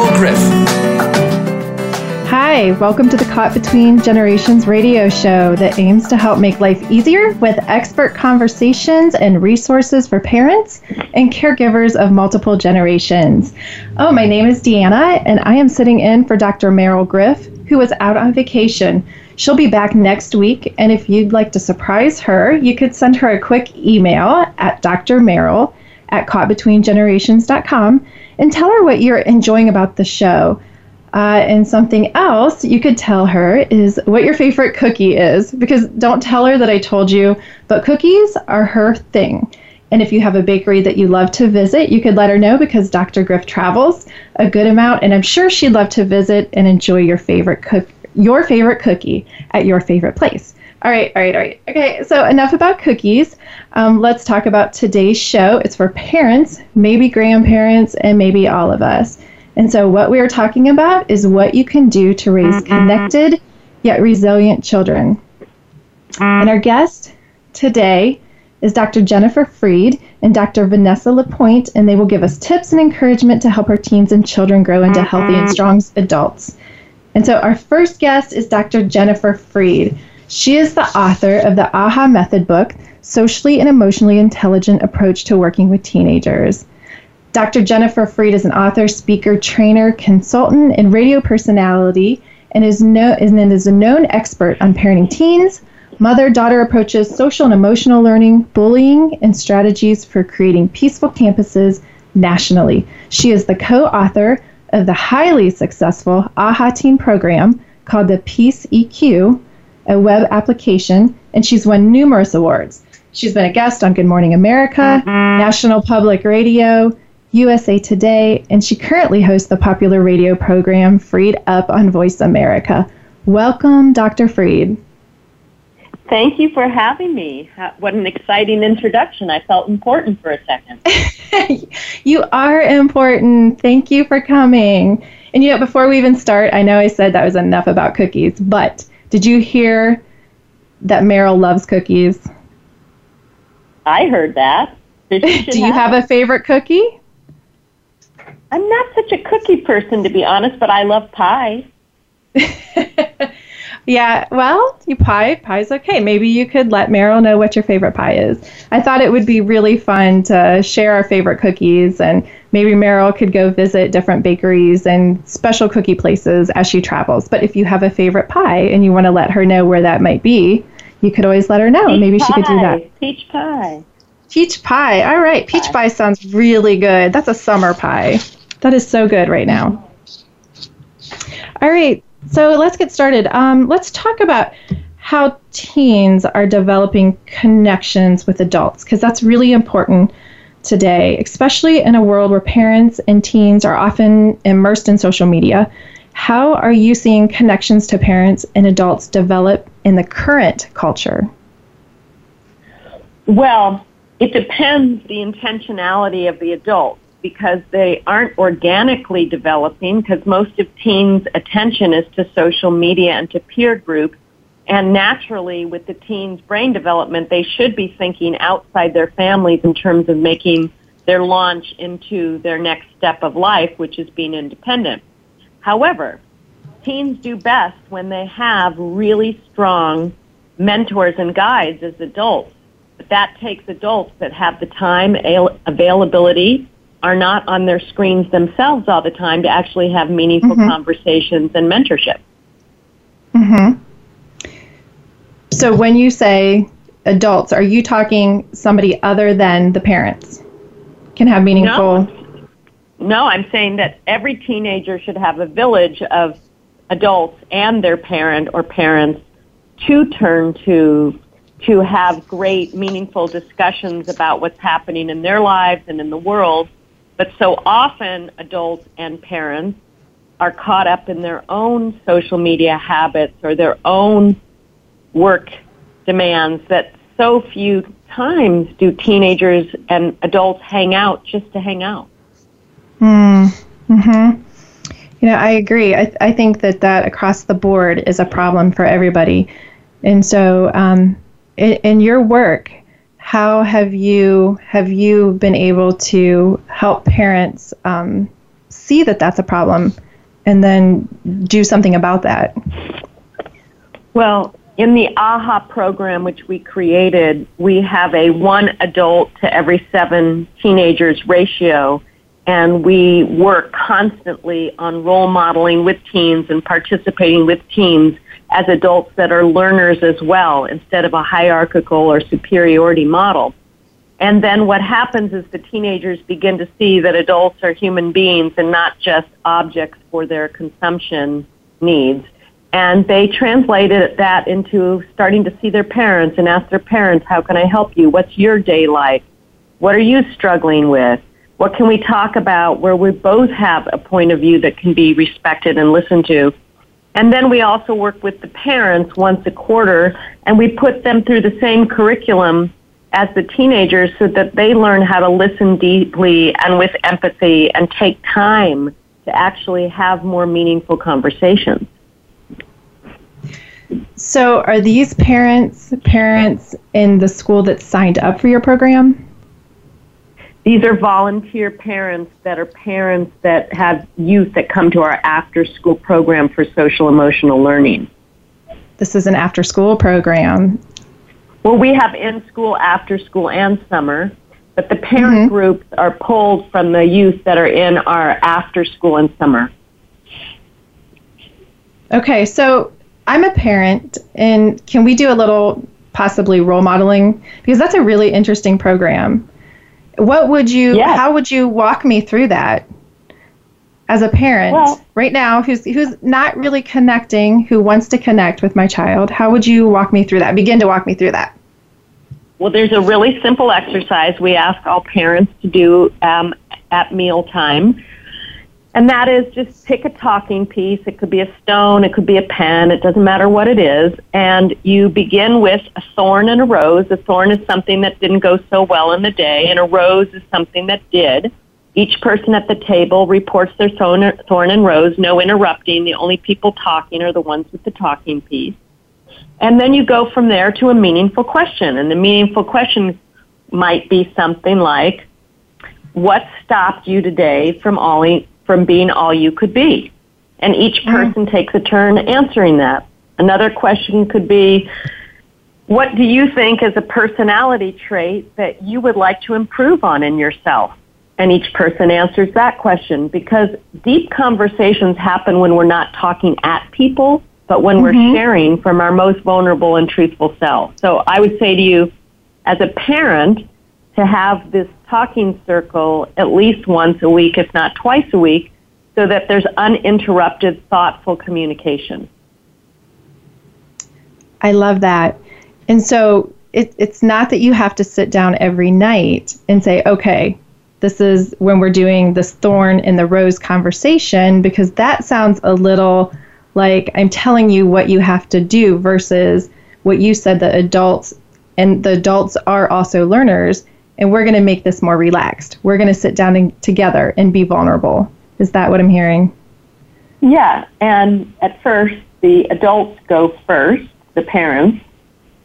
Meryl Griff. Hi, welcome to the Caught Between Generations radio show that aims to help make life easier with expert conversations and resources for parents and caregivers of multiple generations. Oh, my name is Deanna, and I am sitting in for Dr. Meryl Griff, who is out on vacation. She'll be back next week, and if you'd like to surprise her, you could send her a quick email at drmeryl at caughtbetweengenerations.com and tell her what you're enjoying about the show. Uh, and something else you could tell her is what your favorite cookie is, because don't tell her that I told you, but cookies are her thing. And if you have a bakery that you love to visit, you could let her know because Dr. Griff travels a good amount, and I'm sure she'd love to visit and enjoy your favorite cook your favorite cookie at your favorite place. All right, all right, all right. Okay, so enough about cookies. Um, let's talk about today's show. It's for parents, maybe grandparents, and maybe all of us. And so, what we are talking about is what you can do to raise connected yet resilient children. And our guest today is Dr. Jennifer Freed and Dr. Vanessa Lapointe, and they will give us tips and encouragement to help our teens and children grow into healthy and strong adults. And so, our first guest is Dr. Jennifer Freed. She is the author of the AHA Method book, Socially and Emotionally Intelligent Approach to Working with Teenagers. Dr. Jennifer Freed is an author, speaker, trainer, consultant, and radio personality, and is, no, and is a known expert on parenting teens, mother daughter approaches, social and emotional learning, bullying, and strategies for creating peaceful campuses nationally. She is the co author of the highly successful AHA Teen program called the Peace EQ, a web application, and she's won numerous awards. She's been a guest on Good Morning America, mm-hmm. National Public Radio, USA Today, and she currently hosts the popular radio program Freed Up on Voice America. Welcome, Dr. Freed. Thank you for having me. What an exciting introduction. I felt important for a second. you are important. Thank you for coming. And you know, before we even start, I know I said that was enough about cookies, but did you hear that Meryl loves cookies? I heard that. Do you have, have a favorite cookie? I'm not such a cookie person, to be honest, but I love pie. yeah, well, you pie, pie's okay. Maybe you could let Meryl know what your favorite pie is. I thought it would be really fun to share our favorite cookies, and maybe Meryl could go visit different bakeries and special cookie places as she travels. But if you have a favorite pie and you want to let her know where that might be, you could always let her know. Peach maybe pie. she could do that. Peach pie. Peach pie. All right. Peach pie. pie sounds really good. That's a summer pie. That is so good right now. All right, so let's get started. Um, let's talk about how teens are developing connections with adults, because that's really important today, especially in a world where parents and teens are often immersed in social media. How are you seeing connections to parents and adults develop in the current culture? Well, it depends the intentionality of the adult because they aren't organically developing because most of teens' attention is to social media and to peer groups. And naturally, with the teens' brain development, they should be thinking outside their families in terms of making their launch into their next step of life, which is being independent. However, teens do best when they have really strong mentors and guides as adults. But that takes adults that have the time, availability, are not on their screens themselves all the time to actually have meaningful mm-hmm. conversations and mentorship. Mm-hmm. So when you say adults, are you talking somebody other than the parents can have meaningful? No, no I'm saying that every teenager should have a village of adults and their parent or parents to turn to to have great, meaningful discussions about what's happening in their lives and in the world. But so often, adults and parents are caught up in their own social media habits or their own work demands that so few times do teenagers and adults hang out just to hang out. Mm hmm. You know, I agree. I, I think that that across the board is a problem for everybody. And so, um, in, in your work, how have you have you been able to help parents um, see that that's a problem, and then do something about that? Well, in the AHA program, which we created, we have a one adult to every seven teenagers ratio, and we work constantly on role modeling with teens and participating with teens as adults that are learners as well instead of a hierarchical or superiority model. And then what happens is the teenagers begin to see that adults are human beings and not just objects for their consumption needs. And they translated that into starting to see their parents and ask their parents, how can I help you? What's your day like? What are you struggling with? What can we talk about where we both have a point of view that can be respected and listened to? And then we also work with the parents once a quarter and we put them through the same curriculum as the teenagers so that they learn how to listen deeply and with empathy and take time to actually have more meaningful conversations. So, are these parents parents in the school that signed up for your program? These are volunteer parents that are parents that have youth that come to our after school program for social emotional learning. This is an after school program. Well, we have in school, after school, and summer, but the parent mm-hmm. groups are pulled from the youth that are in our after school and summer. Okay, so I'm a parent, and can we do a little possibly role modeling? Because that's a really interesting program. What would you? Yes. How would you walk me through that? As a parent, well, right now, who's who's not really connecting, who wants to connect with my child, how would you walk me through that? Begin to walk me through that. Well, there's a really simple exercise we ask all parents to do um, at mealtime. And that is just pick a talking piece. It could be a stone, it could be a pen, it doesn't matter what it is. And you begin with a thorn and a rose. A thorn is something that didn't go so well in the day, and a rose is something that did. Each person at the table reports their thorn, and rose, no interrupting. The only people talking are the ones with the talking piece. And then you go from there to a meaningful question. And the meaningful question might be something like, what stopped you today from from being all you could be. And each mm-hmm. person mm. takes a turn answering that. Another question could be, what do you think is a personality trait that you would like to improve on in yourself? And each person answers that question because deep conversations happen when we're not talking at people, but when mm-hmm. we're sharing from our most vulnerable and truthful self. So I would say to you, as a parent, to have this talking circle at least once a week, if not twice a week, so that there's uninterrupted, thoughtful communication. I love that. And so it, it's not that you have to sit down every night and say, okay, this is when we're doing this thorn in the rose conversation, because that sounds a little like I'm telling you what you have to do versus what you said that adults and the adults are also learners and we're going to make this more relaxed. We're going to sit down and, together and be vulnerable. Is that what I'm hearing? Yeah, and at first the adults go first, the parents,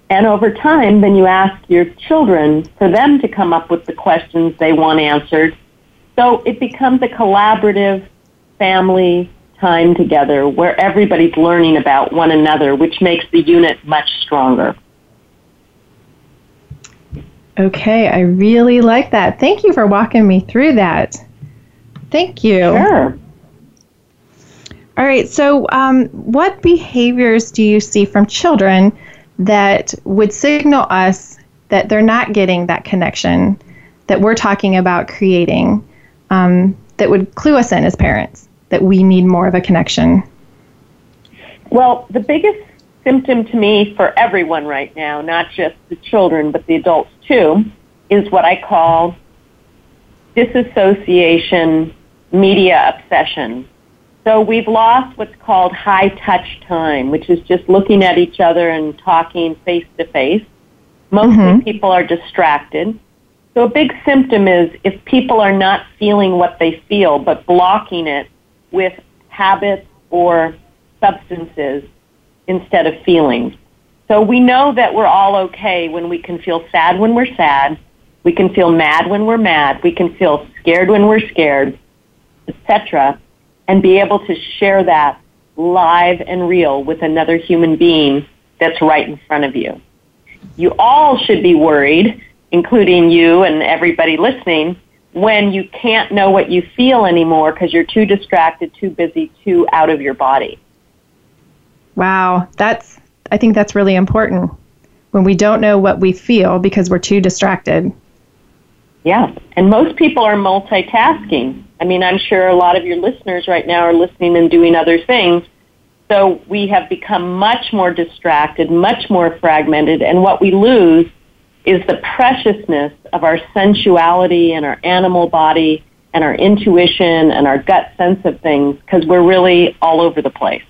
and over time then you ask your children for them to come up with the questions they want answered. So it becomes a collaborative family time together where everybody's learning about one another, which makes the unit much stronger. Okay, I really like that. Thank you for walking me through that. Thank you. Sure. All right, so um, what behaviors do you see from children that would signal us that they're not getting that connection that we're talking about creating um, that would clue us in as parents that we need more of a connection? Well, the biggest symptom to me for everyone right now, not just the children, but the adults too, is what I call disassociation media obsession. So we've lost what's called high touch time, which is just looking at each other and talking face to face. Mostly mm-hmm. people are distracted. So a big symptom is if people are not feeling what they feel, but blocking it with habits or substances instead of feelings. So we know that we're all okay when we can feel sad when we're sad, we can feel mad when we're mad, we can feel scared when we're scared, etc., and be able to share that live and real with another human being that's right in front of you. You all should be worried including you and everybody listening, when you can't know what you feel anymore because you're too distracted, too busy, too out of your body. Wow, that's I think that's really important. When we don't know what we feel because we're too distracted. Yeah, and most people are multitasking. I mean, I'm sure a lot of your listeners right now are listening and doing other things. So we have become much more distracted, much more fragmented, and what we lose is the preciousness of our sensuality and our animal body and our intuition and our gut sense of things because we're really all over the place.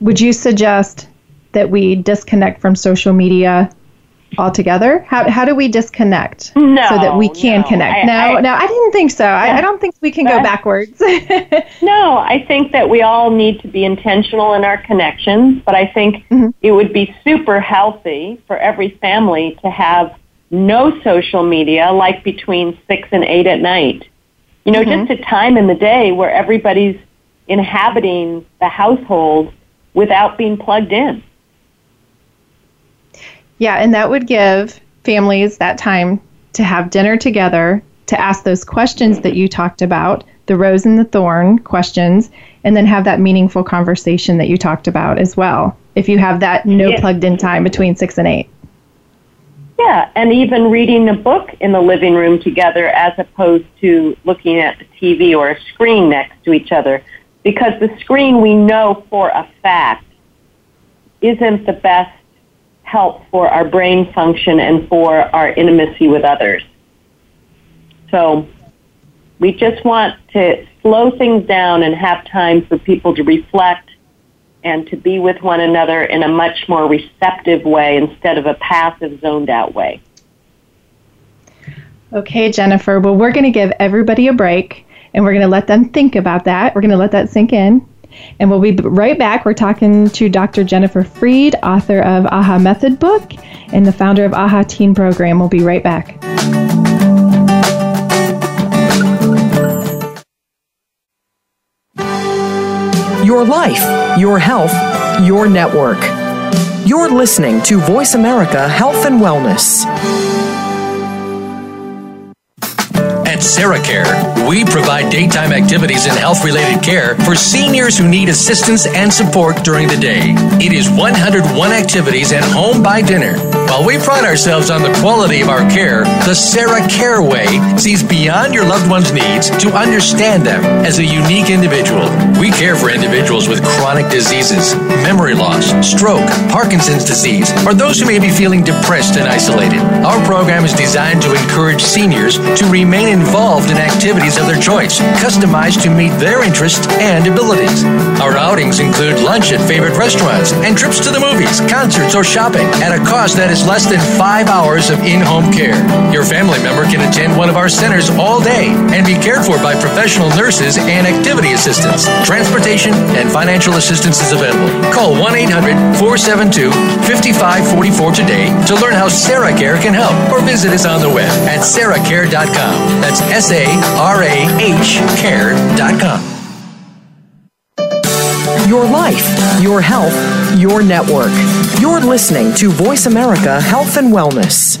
Would you suggest that we disconnect from social media altogether? How, how do we disconnect no, so that we can no, connect? I, no, I, no, I didn't think so. I, I don't think we can go backwards. no, I think that we all need to be intentional in our connections, but I think mm-hmm. it would be super healthy for every family to have no social media like between 6 and 8 at night. You know, mm-hmm. just a time in the day where everybody's inhabiting the household without being plugged in. Yeah, and that would give families that time to have dinner together, to ask those questions that you talked about, the rose and the thorn questions, and then have that meaningful conversation that you talked about as well. If you have that no yeah. plugged in time between six and eight. Yeah, and even reading a book in the living room together as opposed to looking at the TV or a screen next to each other. Because the screen we know for a fact isn't the best help for our brain function and for our intimacy with others. So we just want to slow things down and have time for people to reflect and to be with one another in a much more receptive way instead of a passive, zoned out way. Okay, Jennifer. Well, we're going to give everybody a break and we're going to let them think about that. We're going to let that sink in. And we'll be right back. We're talking to Dr. Jennifer Freed, author of AHA Method book and the founder of AHA Teen Program. We'll be right back. Your life, your health, your network. You're listening to Voice America Health and Wellness. At SarahCare, we provide daytime activities and health related care for seniors who need assistance and support during the day. It is 101 activities and home by dinner. While we pride ourselves on the quality of our care, the Sarah Care Way sees beyond your loved one's needs to understand them as a unique individual. We care for individuals with chronic diseases, memory loss, stroke, Parkinson's disease, or those who may be feeling depressed and isolated. Our program is designed to encourage seniors to remain involved in activities of their choice, customized to meet their interests and abilities. Our outings include lunch at favorite restaurants and trips to the movies, concerts, or shopping at a cost that is less than five hours of in home care. Your family member can attend one of our centers all day and be cared for by professional nurses and activity assistants. Transportation and financial assistance is available. Call 1 800 472 5544 today to learn how Sarah Care can help or visit us on the web at sarahcare.com. That's S A R A H care.com. Your life, your health, your network. You're listening to Voice America Health and Wellness.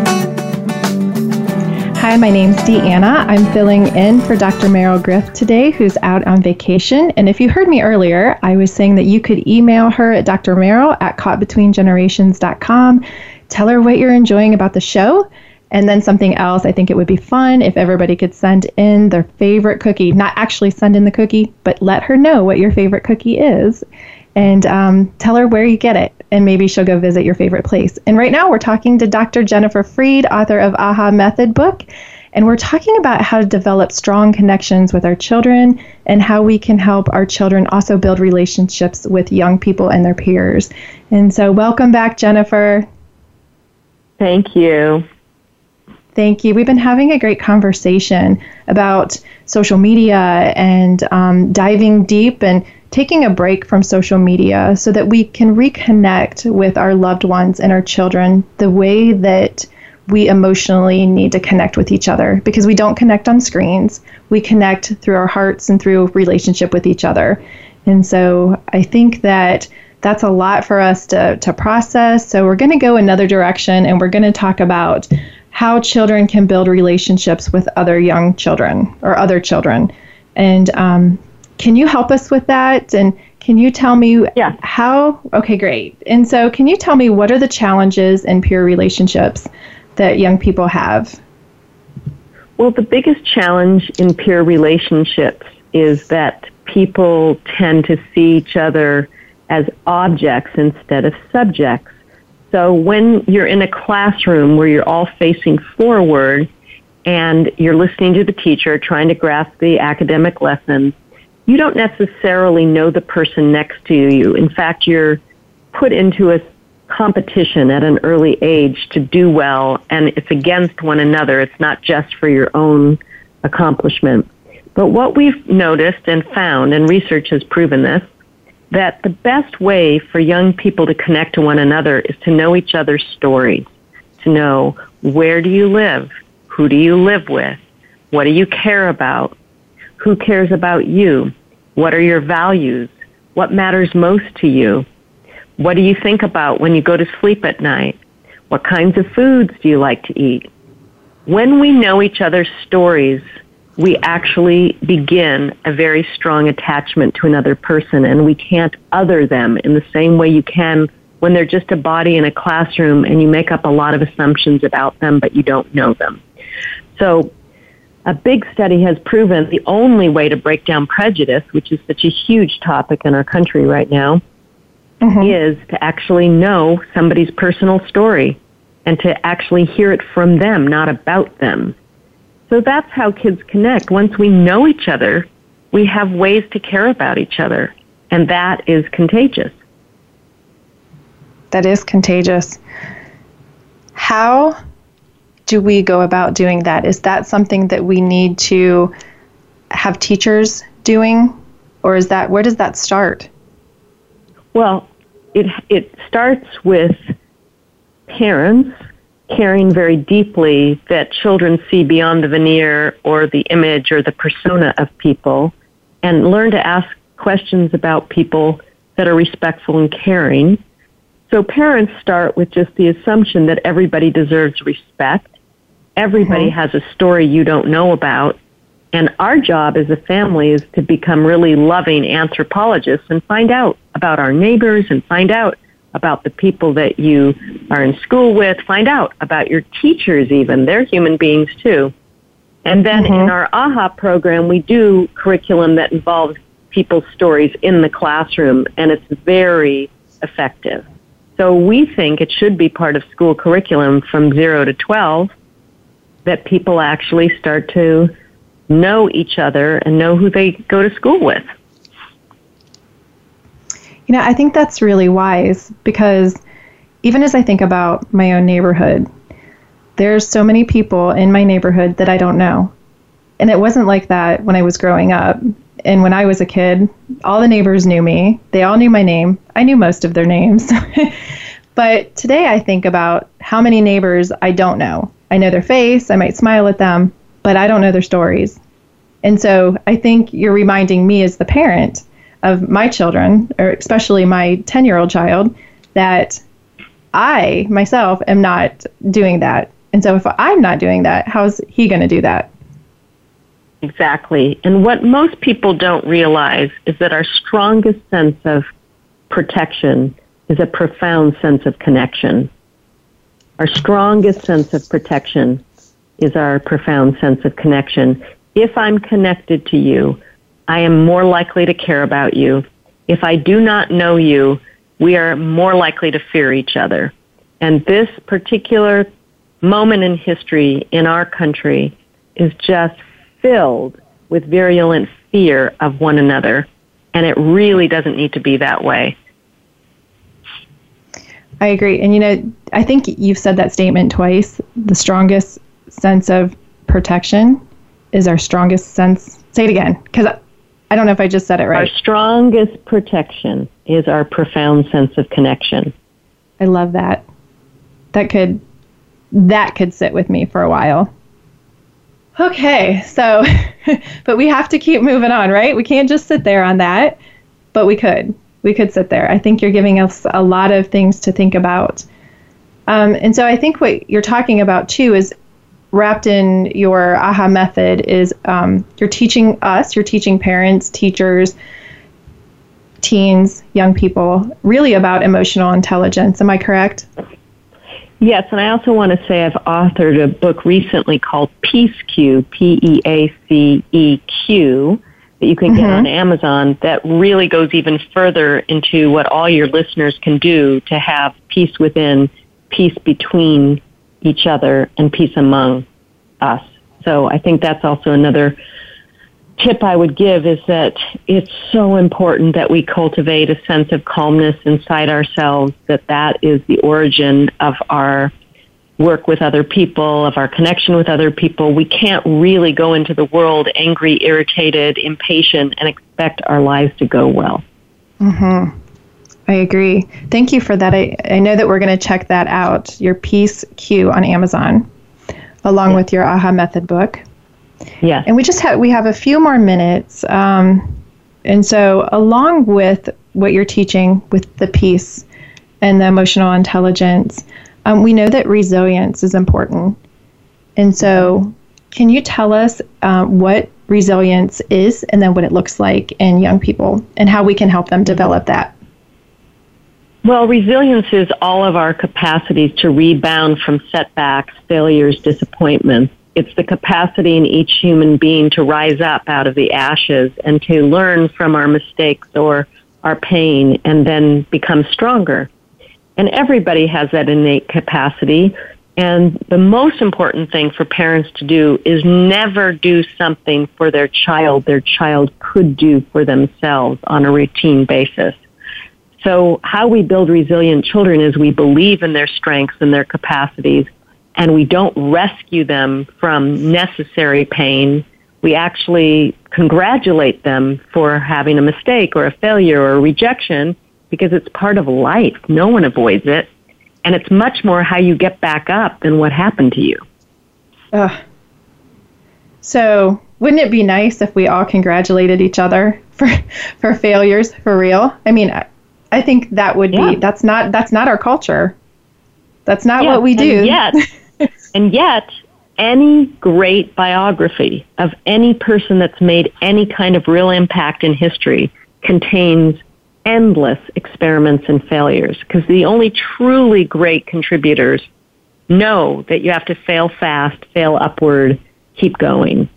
Hi, my name's Deanna. I'm filling in for Dr. Meryl Griff today, who's out on vacation. And if you heard me earlier, I was saying that you could email her at Dr. Meryl at caughtbetweengenerations.com. Tell her what you're enjoying about the show. And then something else, I think it would be fun if everybody could send in their favorite cookie. Not actually send in the cookie, but let her know what your favorite cookie is and um, tell her where you get it. And maybe she'll go visit your favorite place. And right now, we're talking to Dr. Jennifer Freed, author of AHA Method book. And we're talking about how to develop strong connections with our children and how we can help our children also build relationships with young people and their peers. And so, welcome back, Jennifer. Thank you. Thank you. We've been having a great conversation about social media and um, diving deep and taking a break from social media so that we can reconnect with our loved ones and our children the way that we emotionally need to connect with each other because we don't connect on screens. We connect through our hearts and through relationship with each other. And so I think that that's a lot for us to, to process. So we're going to go another direction and we're going to talk about how children can build relationships with other young children or other children. And um, can you help us with that? And can you tell me yeah. how? Okay, great. And so, can you tell me what are the challenges in peer relationships that young people have? Well, the biggest challenge in peer relationships is that people tend to see each other as objects instead of subjects. So when you're in a classroom where you're all facing forward and you're listening to the teacher trying to grasp the academic lesson, you don't necessarily know the person next to you. In fact, you're put into a competition at an early age to do well and it's against one another. It's not just for your own accomplishment. But what we've noticed and found, and research has proven this, that the best way for young people to connect to one another is to know each other's stories, to know where do you live, who do you live with, what do you care about, who cares about you, what are your values, what matters most to you, what do you think about when you go to sleep at night, what kinds of foods do you like to eat. When we know each other's stories, we actually begin a very strong attachment to another person and we can't other them in the same way you can when they're just a body in a classroom and you make up a lot of assumptions about them but you don't know them. So a big study has proven the only way to break down prejudice, which is such a huge topic in our country right now, mm-hmm. is to actually know somebody's personal story and to actually hear it from them, not about them. So that's how kids connect. Once we know each other, we have ways to care about each other, and that is contagious. That is contagious. How do we go about doing that? Is that something that we need to have teachers doing, or is that where does that start? Well, it it starts with parents caring very deeply that children see beyond the veneer or the image or the persona of people and learn to ask questions about people that are respectful and caring. So parents start with just the assumption that everybody deserves respect. Everybody mm-hmm. has a story you don't know about. And our job as a family is to become really loving anthropologists and find out about our neighbors and find out about the people that you are in school with. Find out about your teachers even. They're human beings too. And then mm-hmm. in our AHA program, we do curriculum that involves people's stories in the classroom, and it's very effective. So we think it should be part of school curriculum from 0 to 12 that people actually start to know each other and know who they go to school with. You know, I think that's really wise because even as I think about my own neighborhood, there's so many people in my neighborhood that I don't know. And it wasn't like that when I was growing up. and when I was a kid, all the neighbors knew me. They all knew my name. I knew most of their names. but today I think about how many neighbors I don't know. I know their face, I might smile at them, but I don't know their stories. And so I think you're reminding me as the parent of my children, or especially my 10 year old child, that I myself am not doing that. And so if I'm not doing that, how's he going to do that? Exactly. And what most people don't realize is that our strongest sense of protection is a profound sense of connection. Our strongest sense of protection is our profound sense of connection. If I'm connected to you, I am more likely to care about you. If I do not know you, we are more likely to fear each other. And this particular moment in history in our country is just filled with virulent fear of one another. And it really doesn't need to be that way. I agree. And you know, I think you've said that statement twice. The strongest sense of protection is our strongest sense. Say it again, because I don't know if I just said it right. Our strongest protection is our profound sense of connection. I love that. That could that could sit with me for a while. Okay, so, but we have to keep moving on, right? We can't just sit there on that, but we could. We could sit there. I think you're giving us a lot of things to think about. Um, and so I think what you're talking about too is wrapped in your AHA method is um, you're teaching us, you're teaching parents, teachers, teens, young people, really about emotional intelligence. Am I correct? Yes, and I also want to say I've authored a book recently called Peace Q, P E A C E Q, that you can mm-hmm. get on Amazon that really goes even further into what all your listeners can do to have peace within, peace between each other, and peace among us. So I think that's also another tip I would give is that it's so important that we cultivate a sense of calmness inside ourselves, that that is the origin of our work with other people, of our connection with other people. We can't really go into the world angry, irritated, impatient, and expect our lives to go well. Mm-hmm. I agree. Thank you for that. I, I know that we're going to check that out, your Peace Q on Amazon, along yeah. with your AHA Method book. Yeah. And we just have we have a few more minutes. Um, and so along with what you're teaching with the peace and the emotional intelligence, um, we know that resilience is important. And so can you tell us um, what resilience is and then what it looks like in young people and how we can help them develop that? Well, resilience is all of our capacities to rebound from setbacks, failures, disappointments it's the capacity in each human being to rise up out of the ashes and to learn from our mistakes or our pain and then become stronger. And everybody has that innate capacity. And the most important thing for parents to do is never do something for their child their child could do for themselves on a routine basis. So how we build resilient children is we believe in their strengths and their capacities and we don't rescue them from necessary pain. We actually congratulate them for having a mistake or a failure or a rejection because it's part of life. No one avoids it. And it's much more how you get back up than what happened to you. Ugh. So, wouldn't it be nice if we all congratulated each other for for failures for real? I mean, I, I think that would yeah. be that's not that's not our culture. That's not yeah, what we do. Yet, and yet, any great biography of any person that's made any kind of real impact in history contains endless experiments and failures because the only truly great contributors know that you have to fail fast, fail upward, keep going.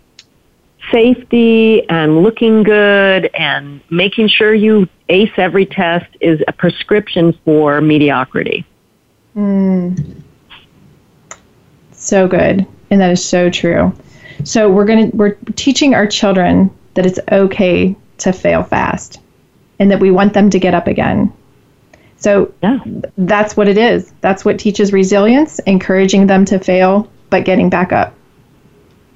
Safety and looking good and making sure you ace every test is a prescription for mediocrity. Mm. So good. And that is so true. So we're going to we're teaching our children that it's okay to fail fast and that we want them to get up again. So yeah. that's what it is. That's what teaches resilience, encouraging them to fail but getting back up.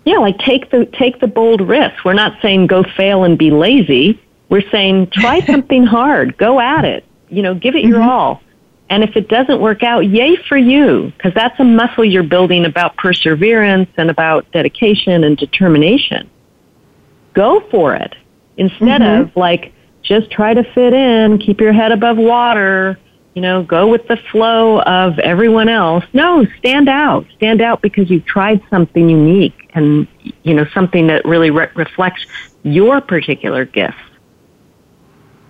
yeah, like take the take the bold risk. We're not saying go fail and be lazy. We're saying try something hard, go at it. You know, give it your Mm-hmm. all. And if it doesn't work out, yay for you, because that's a muscle you're building about perseverance and about dedication and determination. Go for it instead Mhm. of like just try to fit in, keep your head above water, you know, go with the flow of everyone else. No, stand out. Stand out because you've tried something unique and, you know, something that really re- reflects your particular gifts.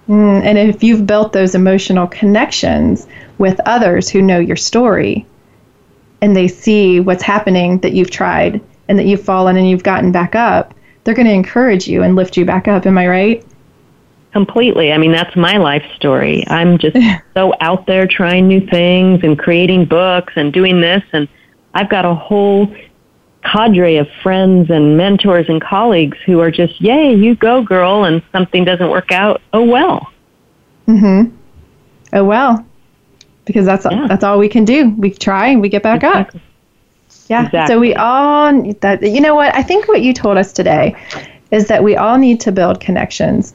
Mm, and if you've built those emotional connections with others who know your story and they see what's happening that you've tried and that you've fallen and you've gotten back up, they're going to encourage you and lift you back up. Am I right? Completely. I mean, that's my life story. I'm just so out there trying new things and creating books and doing this. And I've got a whole cadre of friends and mentors and colleagues who are just, yay, you go, girl. And something doesn't work out. Oh, well. Mm-hmm. Oh well, because that's Yeah. that's all we can do. We try and we get back up. Exactly. Yeah. Exactly. So we all need that. You know what? I think what you told us today is that we all need to build connections.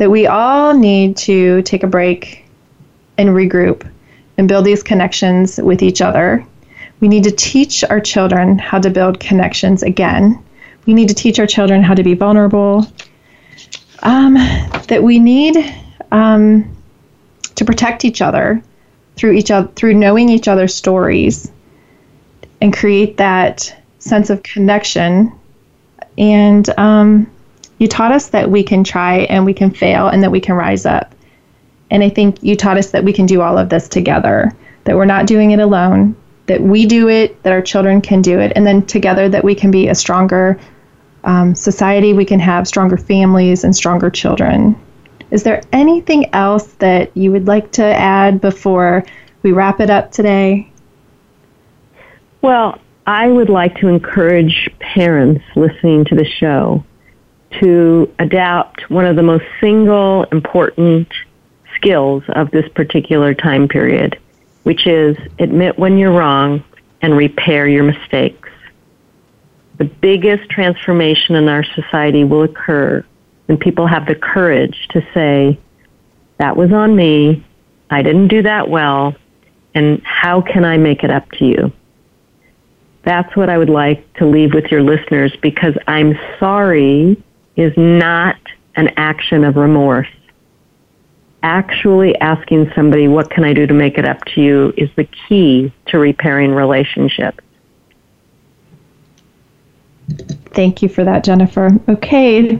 That we all need to take a break and regroup and build these connections with each other. We need to teach our children how to build connections again. We need to teach our children how to be vulnerable. Um, that we need um, to protect each other through each other through knowing each other's stories and create that sense of connection. And um, you taught us that we can try and we can fail and that we can rise up. And I think you taught us that we can do all of this together, that we're not doing it alone, that we do it, that our children can do it, and then together that we can be a stronger um, society, we can have stronger families and stronger children. Is there anything else that you would like to add before we wrap it up today? Well, I would like to encourage parents listening to the show to adapt one of the most single important skills of this particular time period, which is admit when you're wrong and repair your mistakes. The biggest transformation in our society will occur when people have the courage to say, that was on me, I didn't do that well, and how can I make it up to you? That's what I would like to leave with your listeners because I'm sorry is not an action of remorse. Actually asking somebody, what can I do to make it up to you, is the key to repairing relationships. Thank you for that, Jennifer. Okay.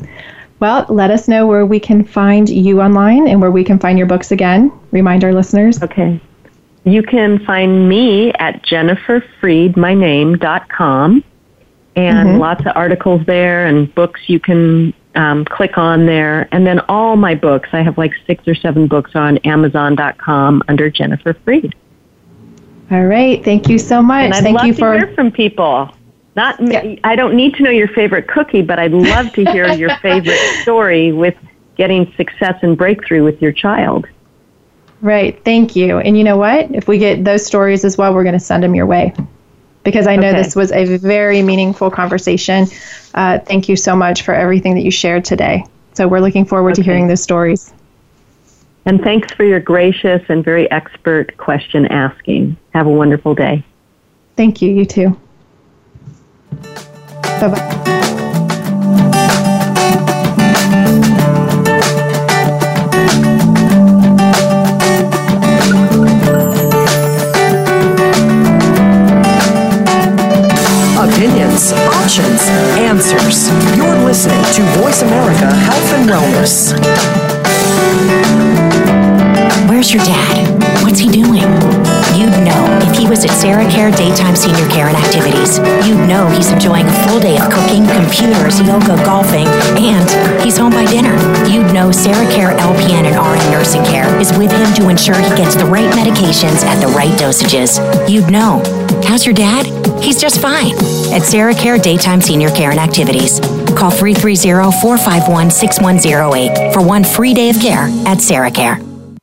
Well, let us know where we can find you online and where we can find your books again. Remind our listeners. Okay. You can find me at jenniferfreedmyname.com and Mhm. lots of articles there and books you can um, click on there. And then all my books, I have like six or seven books on Amazon.com under Jennifer Freed. All right. Thank you so much. And I'd Thank love you to for. hear from people. Not, Yeah. I don't need to know your favorite cookie, but I'd love to hear your favorite story with getting success and breakthrough with your child. Right. Thank you. And you know what? If we get those stories as well, we're going to send them your way because I know Okay. this was a very meaningful conversation. Uh, thank you so much for everything that you shared today. So we're looking forward to hearing those stories. And thanks for your gracious and very expert question asking. Have a wonderful day. Thank you. You too. Bye bye. Options, answers. You're listening to Voice America Health and Wellness. Where's your dad? What's he doing? Know if he was at Sarah Care Daytime Senior Care and Activities. You'd know he's enjoying a full day of cooking, computers, yoga, golfing, and he's home by dinner. You'd know Sarah Care LPN and RN Nursing Care is with him to ensure he gets the right medications at the right dosages. You'd know. How's your dad? He's just fine. At Sarah Care Daytime Senior Care and Activities. Call 330 451 6108 for one free day of care at Sarah Care.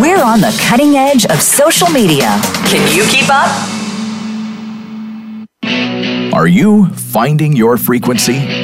We're on the cutting edge of social media. Can you keep up? Are you finding your frequency?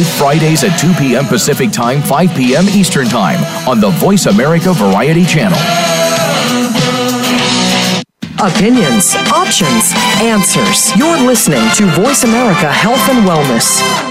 live Fridays at 2 p.m. Pacific Time, 5 p.m. Eastern Time on the Voice America Variety Channel. Opinions, options, answers. You're listening to Voice America Health and Wellness.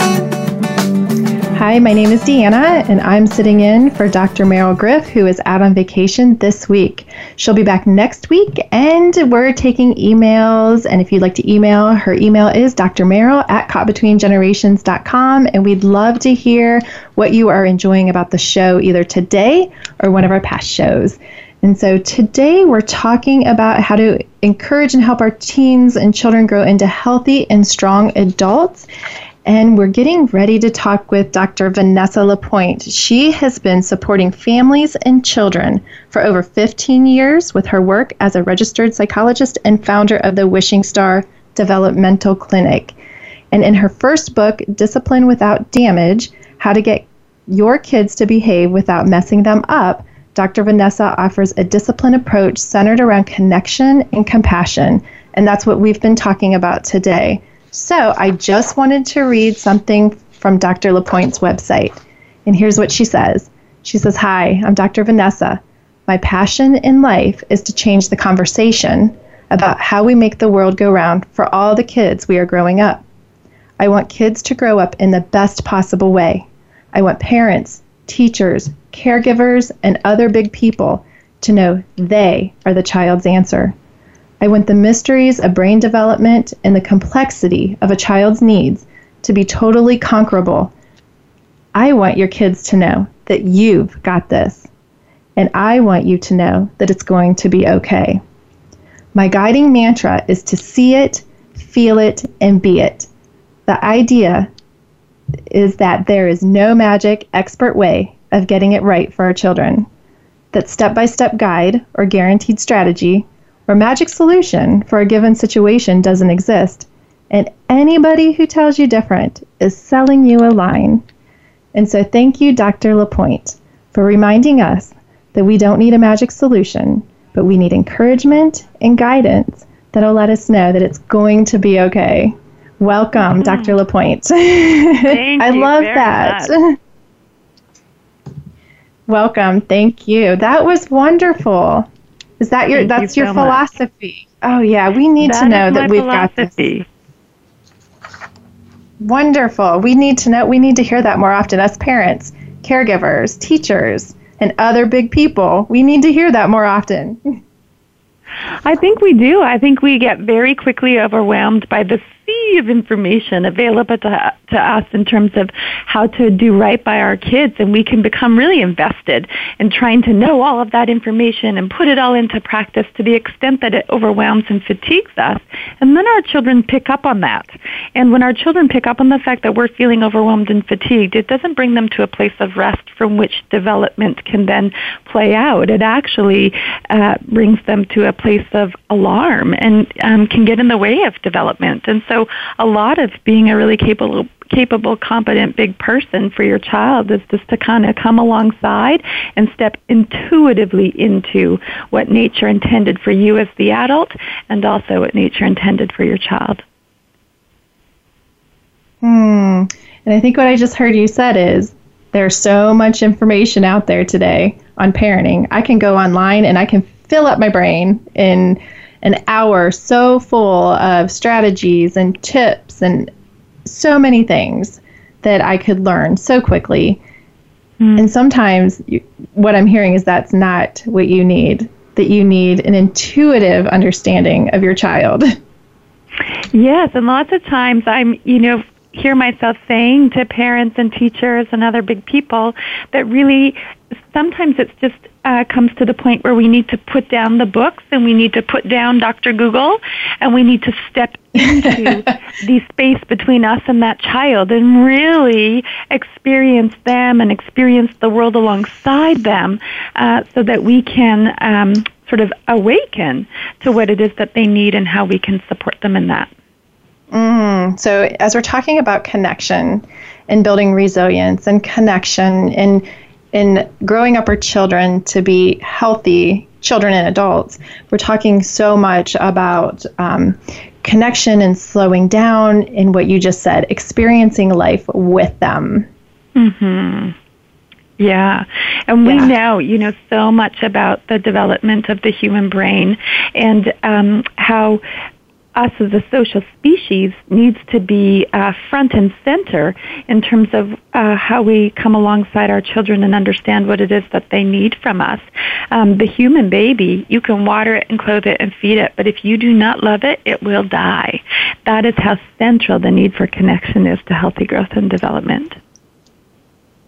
Hi, my name is Deanna, and I'm sitting in for Dr. Meryl Griff, who is out on vacation this week. She'll be back next week, and we're taking emails. And if you'd like to email, her email is drmeryl at caughtbetweengenerations.com, and we'd love to hear what you are enjoying about the show either today or one of our past shows. And so today we're talking about how to encourage and help our teens and children grow into healthy and strong adults and we're getting ready to talk with Dr. Vanessa Lapointe. She has been supporting families and children for over 15 years with her work as a registered psychologist and founder of the Wishing Star Developmental Clinic. And in her first book, Discipline Without Damage How to Get Your Kids to Behave Without Messing Them Up, Dr. Vanessa offers a discipline approach centered around connection and compassion. And that's what we've been talking about today. So I just wanted to read something from Dr. LaPointe's website. And here's what she says She says, Hi, I'm Dr. Vanessa. My passion in life is to change the conversation about how we make the world go round for all the kids we are growing up. I want kids to grow up in the best possible way. I want parents, teachers, caregivers, and other big people to know they are the child's answer. I want the mysteries of brain development and the complexity of a child's needs to be totally conquerable. I want your kids to know that you've got this. And I want you to know that it's going to be okay. My guiding mantra is to see it, feel it, and be it. The idea is that there is no magic, expert way of getting it right for our children. That step by step guide or guaranteed strategy or magic solution for a given situation doesn't exist, and anybody who tells you different is selling you a line. And so, thank you, Dr. LaPointe, for reminding us that we don't need a magic solution, but we need encouragement and guidance that'll let us know that it's going to be okay. Welcome, mm-hmm. Dr. LaPointe. Thank I love that. Much. Welcome. Thank you. That was wonderful. Is that your Thank that's you your so philosophy? Much. Oh yeah, we need that to know that we've philosophy. got this. Wonderful. We need to know we need to hear that more often as parents, caregivers, teachers, and other big people. We need to hear that more often. I think we do. I think we get very quickly overwhelmed by the sea of information available to, to us in terms of how to do right by our kids, and we can become really invested in trying to know all of that information and put it all into practice to the extent that it overwhelms and fatigues us. And then our children pick up on that. And when our children pick up on the fact that we're feeling overwhelmed and fatigued, it doesn't bring them to a place of rest from which development can then play out. It actually uh, brings them to a place of alarm and um, can get in the way of development. And so a lot of being a really capable capable, competent, big person for your child is just to kind of come alongside and step intuitively into what nature intended for you as the adult and also what nature intended for your child. Hmm. And I think what I just heard you said is there's so much information out there today on parenting. I can go online and I can fill up my brain in an hour so full of strategies and tips and so many things that I could learn so quickly. Mm. And sometimes you, what I'm hearing is that's not what you need, that you need an intuitive understanding of your child. Yes, and lots of times I'm, you know, hear myself saying to parents and teachers and other big people that really sometimes it's just uh, comes to the point where we need to put down the books and we need to put down Dr. Google and we need to step into the space between us and that child and really experience them and experience the world alongside them uh, so that we can um, sort of awaken to what it is that they need and how we can support them in that. Mm, so, as we're talking about connection and building resilience and connection and in growing up our children to be healthy children and adults, we're talking so much about um, connection and slowing down in what you just said, experiencing life with them. Hmm. Yeah. And we yeah. know, you know, so much about the development of the human brain and um, how us as a social species needs to be uh, front and center in terms of uh, how we come alongside our children and understand what it is that they need from us. Um, the human baby, you can water it and clothe it and feed it, but if you do not love it, it will die. That is how central the need for connection is to healthy growth and development.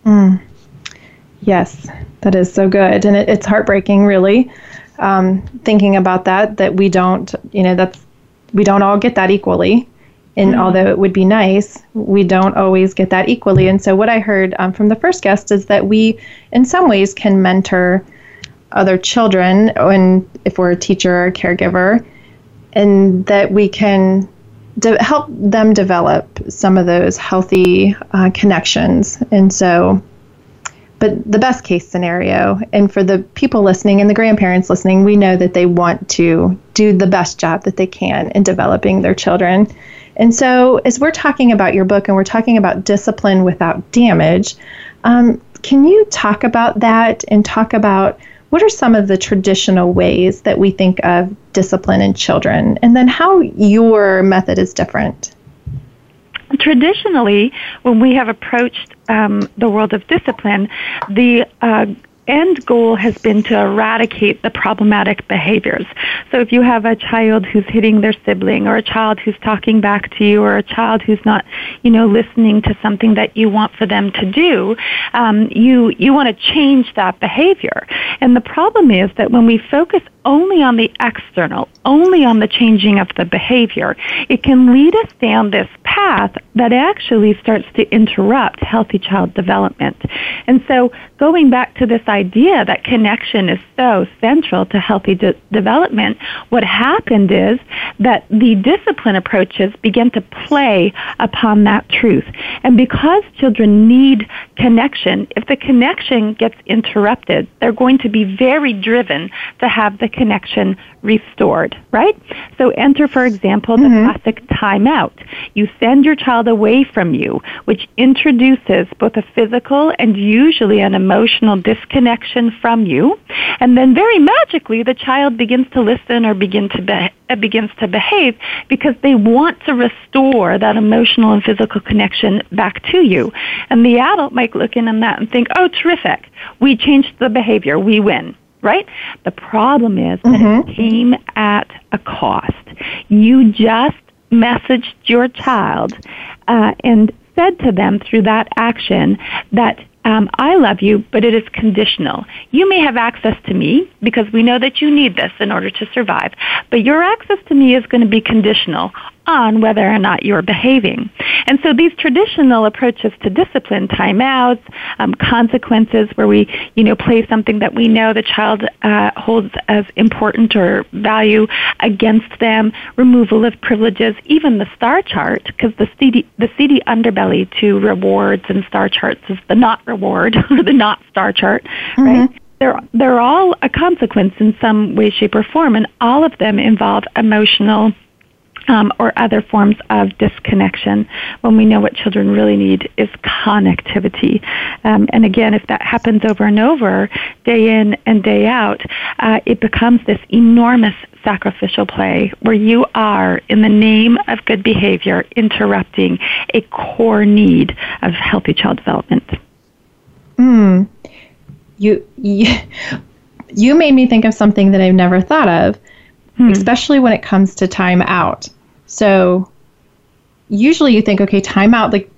Mm. Yes, that is so good. And it, it's heartbreaking, really, um, thinking about that, that we don't, you know, that's we don't all get that equally. And mm-hmm. although it would be nice, we don't always get that equally. And so, what I heard um, from the first guest is that we, in some ways, can mentor other children, and if we're a teacher or a caregiver, and that we can de- help them develop some of those healthy uh, connections. And so, but the best case scenario, and for the people listening and the grandparents listening, we know that they want to do the best job that they can in developing their children. And so, as we're talking about your book and we're talking about discipline without damage, um, can you talk about that and talk about what are some of the traditional ways that we think of discipline in children, and then how your method is different? Traditionally, when we have approached um, the world of discipline, the uh, end goal has been to eradicate the problematic behaviors. So if you have a child who's hitting their sibling or a child who's talking back to you or a child who's not, you know, listening to something that you want for them to do, um, you, you want to change that behavior. And the problem is that when we focus only on the external, only on the changing of the behavior, it can lead us down this path that actually starts to interrupt healthy child development. And so going back to this idea that connection is so central to healthy de- development, what happened is that the discipline approaches begin to play upon that truth. And because children need connection, if the connection gets interrupted, they're going to be very driven to have the connection restored, right? So enter, for example, the mm-hmm. classic timeout. You send your child away from you, which introduces both a physical and usually an emotional disconnection from you. And then very magically, the child begins to listen or begin to be- uh, begins to behave because they want to restore that emotional and physical connection back to you. And the adult might look in on that and think, oh, terrific. We changed the behavior. We win right? The problem is that mm-hmm. it came at a cost. You just messaged your child uh, and said to them through that action that um, I love you, but it is conditional. You may have access to me because we know that you need this in order to survive, but your access to me is going to be conditional on whether or not you're behaving. And so these traditional approaches to discipline, timeouts, um, consequences where we, you know, play something that we know the child uh, holds as important or value against them, removal of privileges, even the star chart, because the seedy, the seedy underbelly to rewards and star charts is the not reward or the not star chart, mm-hmm. right? They're, they're all a consequence in some way, shape, or form, and all of them involve emotional um, or other forms of disconnection when we know what children really need is connectivity. Um, and again, if that happens over and over, day in and day out, uh, it becomes this enormous sacrificial play where you are, in the name of good behavior, interrupting a core need of healthy child development. Hmm. You, you, you made me think of something that I've never thought of hmm. especially when it comes to time out. So usually you think, okay, time out, like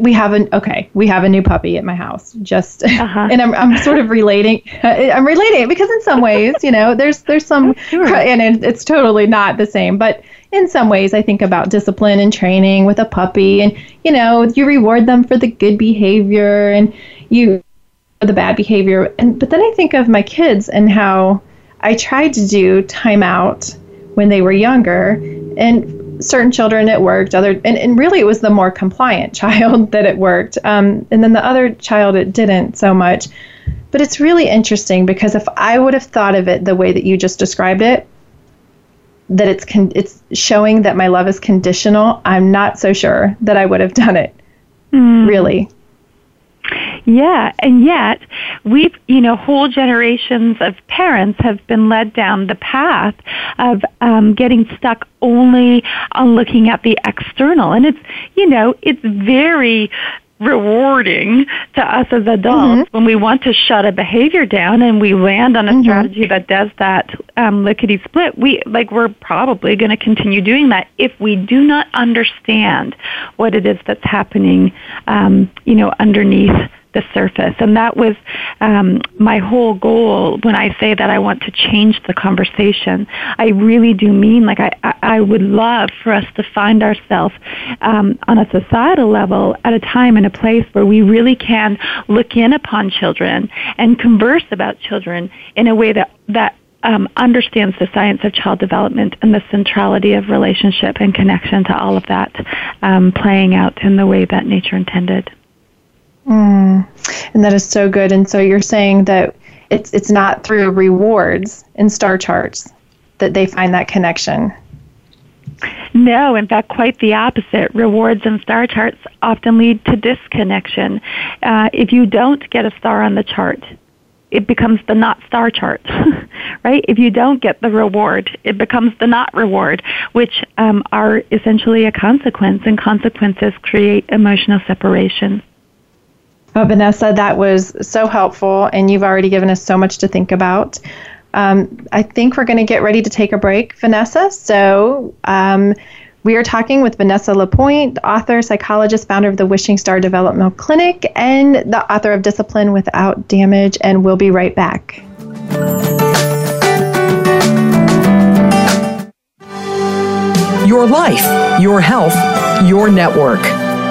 we have an okay, we have a new puppy at my house. Just uh-huh. and I'm I'm sort of relating. I'm relating it because in some ways, you know, there's there's some sure. and it, it's totally not the same, but in some ways I think about discipline and training with a puppy and you know, you reward them for the good behavior and you the bad behavior and but then I think of my kids and how I tried to do timeout when they were younger, and certain children it worked. Other and, and really it was the more compliant child that it worked, um, and then the other child it didn't so much. But it's really interesting because if I would have thought of it the way that you just described it, that it's con- it's showing that my love is conditional, I'm not so sure that I would have done it. Mm. Really. Yeah, and yet we've, you know, whole generations of parents have been led down the path of um, getting stuck only on looking at the external. And it's, you know, it's very rewarding to us as adults mm-hmm. when we want to shut a behavior down and we land on a mm-hmm. strategy that does that um, lickety split we like we're probably going to continue doing that if we do not understand what it is that's happening um, you know underneath the surface. And that was um, my whole goal when I say that I want to change the conversation. I really do mean like I, I would love for us to find ourselves um, on a societal level at a time and a place where we really can look in upon children and converse about children in a way that, that um, understands the science of child development and the centrality of relationship and connection to all of that um, playing out in the way that nature intended. Mm, and that is so good. And so you're saying that it's it's not through rewards in star charts that they find that connection. No, in fact, quite the opposite. Rewards and star charts often lead to disconnection. Uh, if you don't get a star on the chart, it becomes the not star chart, right? If you don't get the reward, it becomes the not reward, which um, are essentially a consequence, and consequences create emotional separation. Oh, Vanessa, that was so helpful, and you've already given us so much to think about. Um, I think we're going to get ready to take a break, Vanessa. So, um, we are talking with Vanessa Lapointe, author, psychologist, founder of the Wishing Star Developmental Clinic, and the author of Discipline Without Damage, and we'll be right back. Your life, your health, your network.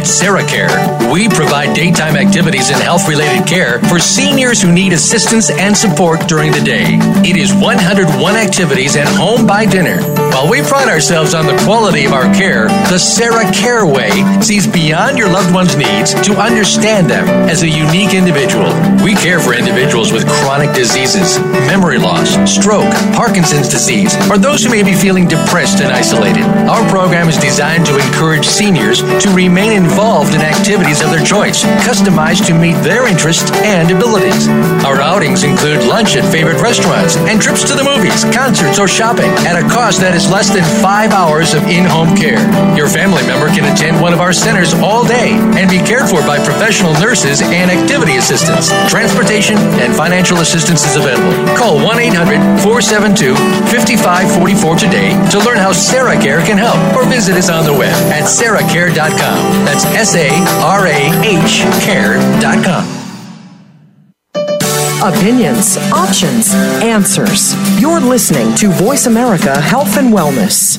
At SarahCare, we provide daytime activities and health related care for seniors who need assistance and support during the day. It is 101 activities and home by dinner. While we pride ourselves on the quality of our care, the Sarah Care Way sees beyond your loved one's needs to understand them as a unique individual. We care for individuals with chronic diseases, memory loss, stroke, Parkinson's disease, or those who may be feeling depressed and isolated. Our program is designed to encourage seniors to remain in involved in activities of their choice, customized to meet their interests and abilities. Our outings include lunch at favorite restaurants and trips to the movies, concerts, or shopping at a cost that is less than five hours of in home care. Your family member can attend one of our centers all day and be cared for by professional nurses and activity assistants. Transportation and financial assistance is available. Call 1 800 472 5544 today to learn how Sarah Care can help or visit us on the web at sarahcare.com. That's S A R A H care.com. Opinions, options, answers. You're listening to Voice America Health and Wellness.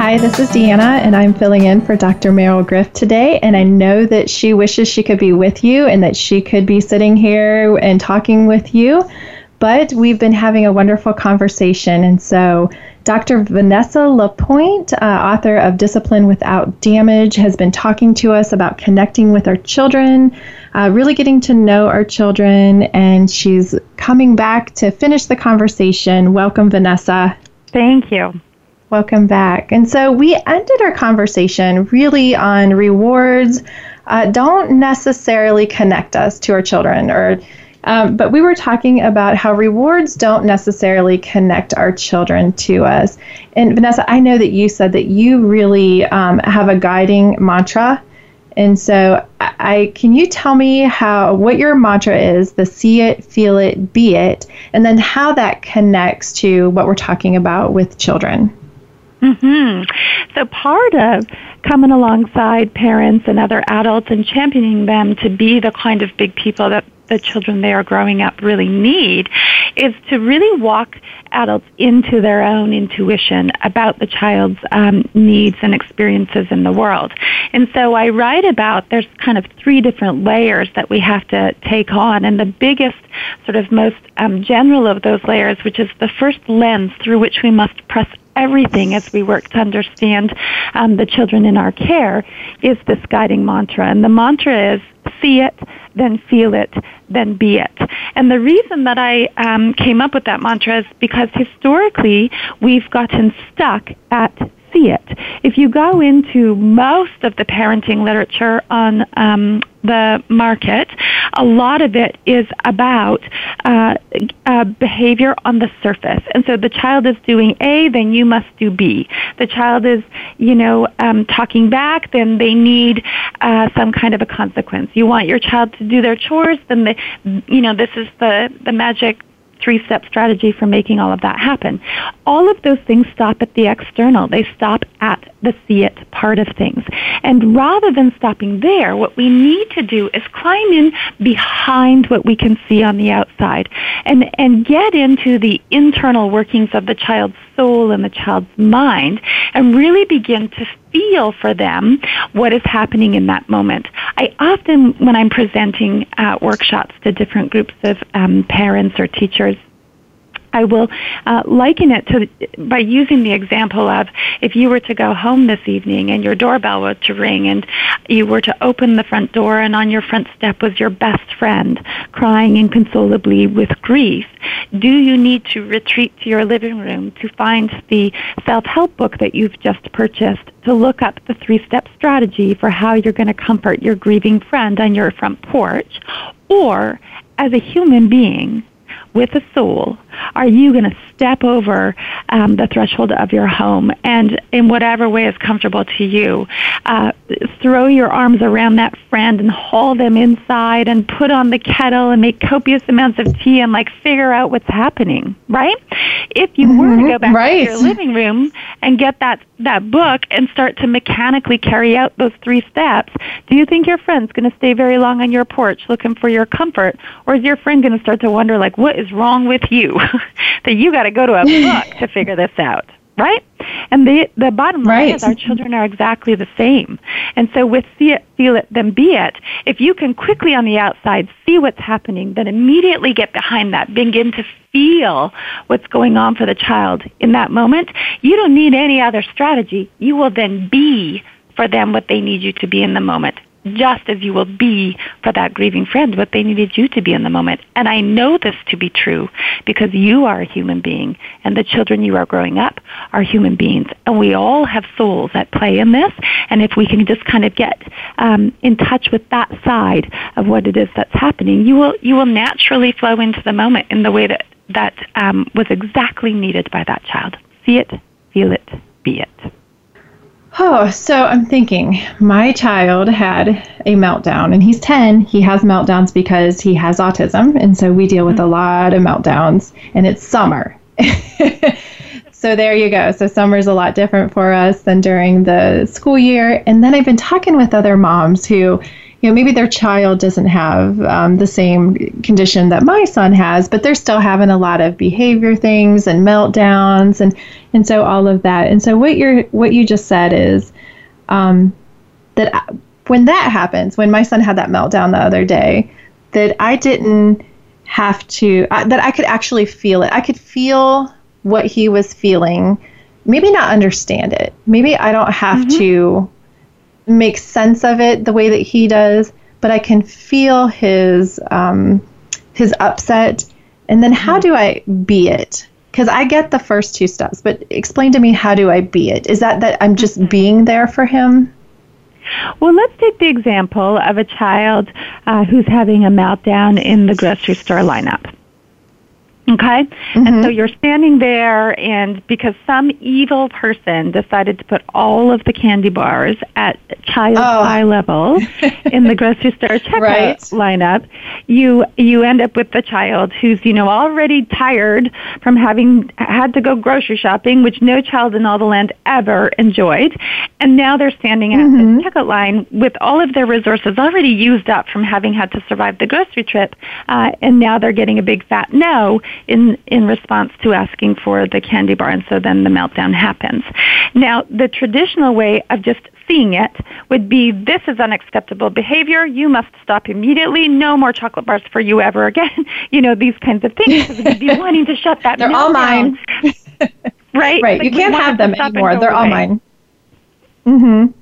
Hi, this is Deanna, and I'm filling in for Dr. Meryl Griff today. And I know that she wishes she could be with you and that she could be sitting here and talking with you. But we've been having a wonderful conversation. And so, Dr. Vanessa Lapointe, uh, author of Discipline Without Damage, has been talking to us about connecting with our children, uh, really getting to know our children. And she's coming back to finish the conversation. Welcome, Vanessa. Thank you. Welcome back. And so we ended our conversation really on rewards uh, don't necessarily connect us to our children, or um, but we were talking about how rewards don't necessarily connect our children to us. And Vanessa, I know that you said that you really um, have a guiding mantra. And so, I, can you tell me how what your mantra is? The see it, feel it, be it, and then how that connects to what we're talking about with children. Hmm So part of coming alongside parents and other adults and championing them to be the kind of big people that the children they are growing up really need is to really walk adults into their own intuition about the child's um, needs and experiences in the world. And so I write about there's kind of three different layers that we have to take on, and the biggest, sort of most um, general of those layers, which is the first lens through which we must press everything as we work to understand um, the children in our care, is this guiding mantra. And the mantra is see it, then feel it, then be it. And the reason that I um, came up with that mantra is because historically we've gotten stuck at see it. If you go into most of the parenting literature on um, the market, a lot of it is about uh, uh, behavior on the surface. And so the child is doing A, then you must do B. The child is, you know, um, talking back, then they need uh, some kind of a consequence. You want your child to do their chores, then they, you know, this is the the magic three step strategy for making all of that happen. All of those things stop at the external. They stop at the see it part of things. And rather than stopping there, what we need to do is climb in behind what we can see on the outside and, and get into the internal workings of the child's soul and the child's mind and really begin to feel for them what is happening in that moment. I often, when I'm presenting uh, workshops to different groups of um, parents or teachers, I will uh, liken it to by using the example of if you were to go home this evening and your doorbell were to ring and you were to open the front door and on your front step was your best friend crying inconsolably with grief. Do you need to retreat to your living room to find the self-help book that you've just purchased to look up the three-step strategy for how you're going to comfort your grieving friend on your front porch? Or as a human being, with a soul, are you going to step over um, the threshold of your home and, in whatever way is comfortable to you, uh, throw your arms around that friend and haul them inside and put on the kettle and make copious amounts of tea and like figure out what's happening, right? If you were to go back right. to your living room and get that that book and start to mechanically carry out those three steps, do you think your friend's going to stay very long on your porch looking for your comfort, or is your friend going to start to wonder like what is wrong with you that you got to go to a book to figure this out? right? And the the bottom line right. is our children are exactly the same. And so with see it, feel it, then be it. If you can quickly on the outside see what's happening, then immediately get behind that, begin to feel what's going on for the child in that moment. You don't need any other strategy. You will then be for them what they need you to be in the moment just as you will be for that grieving friend what they needed you to be in the moment. And I know this to be true because you are a human being and the children you are growing up are human beings. And we all have souls that play in this. And if we can just kind of get um, in touch with that side of what it is that's happening, you will, you will naturally flow into the moment in the way that, that um, was exactly needed by that child. See it, feel it, be it. Oh, so I'm thinking my child had a meltdown and he's 10. He has meltdowns because he has autism. And so we deal with a mm-hmm. lot of meltdowns and it's summer. so there you go. So summer's a lot different for us than during the school year. And then I've been talking with other moms who you know, maybe their child doesn't have um, the same condition that my son has, but they're still having a lot of behavior things and meltdowns, and and so all of that. And so what you're what you just said is um, that I, when that happens, when my son had that meltdown the other day, that I didn't have to uh, that I could actually feel it. I could feel what he was feeling. Maybe not understand it. Maybe I don't have mm-hmm. to make sense of it the way that he does, but I can feel his um, his upset. And then how mm-hmm. do I be it? Because I get the first two steps, but explain to me how do I be it? Is that that I'm just mm-hmm. being there for him? Well, let's take the example of a child uh, who's having a meltdown in the grocery store lineup. Okay? Mm-hmm. And so you're standing there, and because some evil person decided to put all of the candy bars at child oh. eye level in the grocery store checkout right. lineup, you you end up with the child who's you know already tired from having had to go grocery shopping, which no child in all the land ever enjoyed, and now they're standing at mm-hmm. the checkout line with all of their resources already used up from having had to survive the grocery trip, uh, and now they're getting a big fat no in in response to asking for the candy bar, and so then the meltdown happens. Now, the traditional way of just seeing it would be this is unacceptable behavior. You must stop immediately. No more chocolate bars for you ever again. you know these kinds of things because we'd be wanting to shut that. They're all mine. right. Right. Like you can't have them anymore. They're away. all mine. Mm-hmm.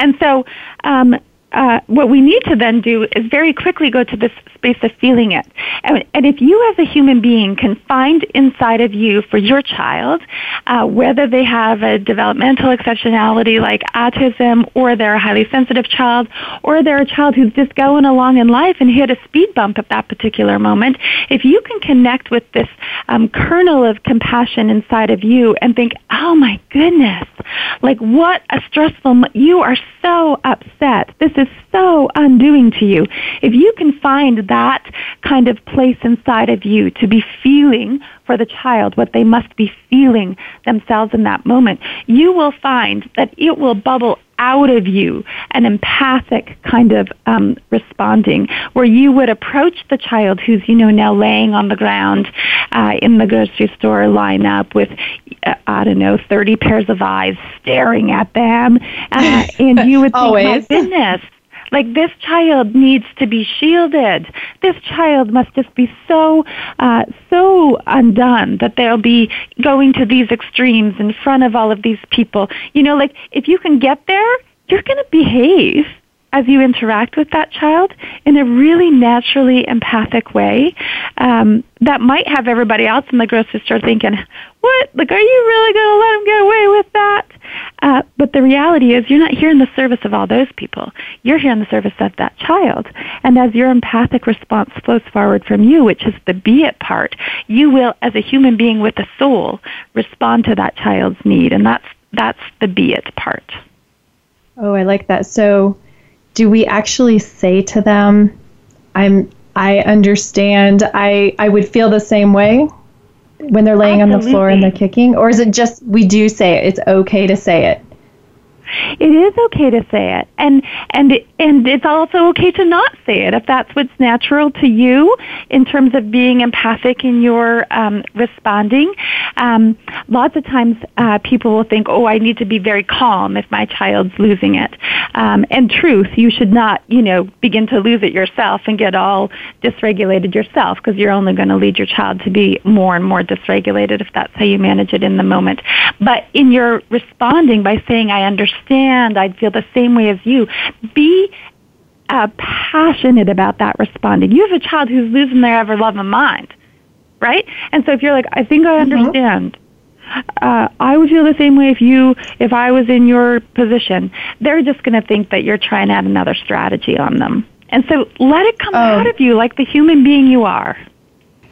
And so um, uh, what we need to then do is very quickly go to this space of feeling it. And, and if you as a human being can find inside of you for your child, uh, whether they have a developmental exceptionality like autism, or they're a highly sensitive child, or they're a child who's just going along in life and hit a speed bump at that particular moment, if you can connect with this um, kernel of compassion inside of you and think, oh my goodness, like what a stressful, you are so upset. This is so undoing to you. If you can find that kind of place inside of you to be feeling for the child what they must be feeling themselves in that moment, you will find that it will bubble out of you an empathic kind of um, responding where you would approach the child who's you know now laying on the ground uh, in the grocery store lineup with uh, I don't know 30 pairs of eyes staring at them uh, and you would think my goodness like this child needs to be shielded. This child must just be so, uh, so undone that they'll be going to these extremes in front of all of these people. You know, like if you can get there, you're going to behave as you interact with that child in a really naturally empathic way um, that might have everybody else in the grocery store thinking, "What? Like, are you really going to let them get away with that?" Uh, but the reality is, you're not here in the service of all those people. You're here in the service of that child. And as your empathic response flows forward from you, which is the be it part, you will, as a human being with a soul, respond to that child's need, and that's that's the be it part. Oh, I like that. So do we actually say to them, I'm I understand. I I would feel the same way when they're laying Absolutely. on the floor and they're kicking or is it just we do say it? It's okay to say it. It is okay to say it, and and and it's also okay to not say it if that's what's natural to you in terms of being empathic in your um, responding. Um, lots of times, uh, people will think, "Oh, I need to be very calm if my child's losing it." Um, and truth, you should not, you know, begin to lose it yourself and get all dysregulated yourself because you're only going to lead your child to be more and more dysregulated if that's how you manage it in the moment. But in your responding by saying, "I understand," I'd feel the same way as you. Be uh, passionate about that responding. You have a child who's losing their ever loving mind, right? And so if you're like, I think I mm-hmm. understand. Mm-hmm. Uh, I would feel the same way if you, if I was in your position. They're just going to think that you're trying to add another strategy on them. And so let it come oh. out of you like the human being you are.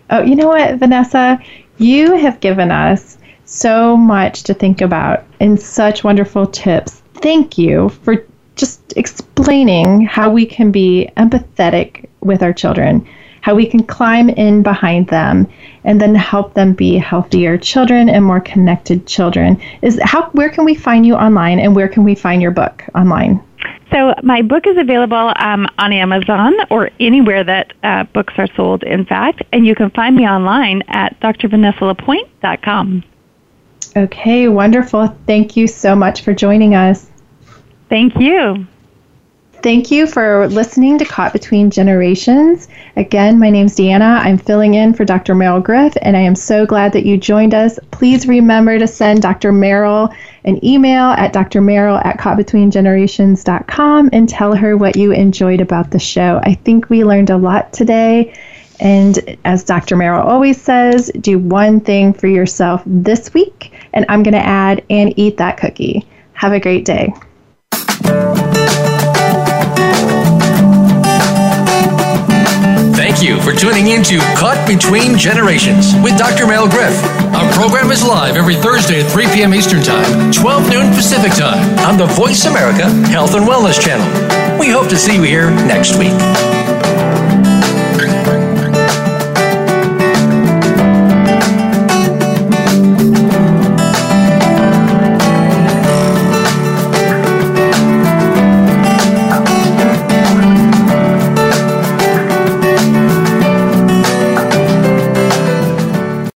Oh, you know what, Vanessa? You have given us so much to think about and such wonderful tips. Thank you for just explaining how we can be empathetic with our children, how we can climb in behind them and then help them be healthier children and more connected children. Is how where can we find you online and where can we find your book online? So my book is available um, on Amazon or anywhere that uh, books are sold, in fact, and you can find me online at drvanessalapointe.com. Okay, wonderful. Thank you so much for joining us. Thank you. Thank you for listening to Caught Between Generations. Again, my name is Deanna. I'm filling in for Dr. Meryl Griff, and I am so glad that you joined us. Please remember to send Dr. Meryl an email at drmeryl at caughtbetweengenerations.com and tell her what you enjoyed about the show. I think we learned a lot today. And as Dr. Meryl always says, do one thing for yourself this week. And I'm going to add and eat that cookie. Have a great day. Thank you for tuning in to Caught Between Generations with Dr. Mel Griff. Our program is live every Thursday at 3 p.m. Eastern Time, 12 noon Pacific Time on the Voice America Health and Wellness Channel. We hope to see you here next week.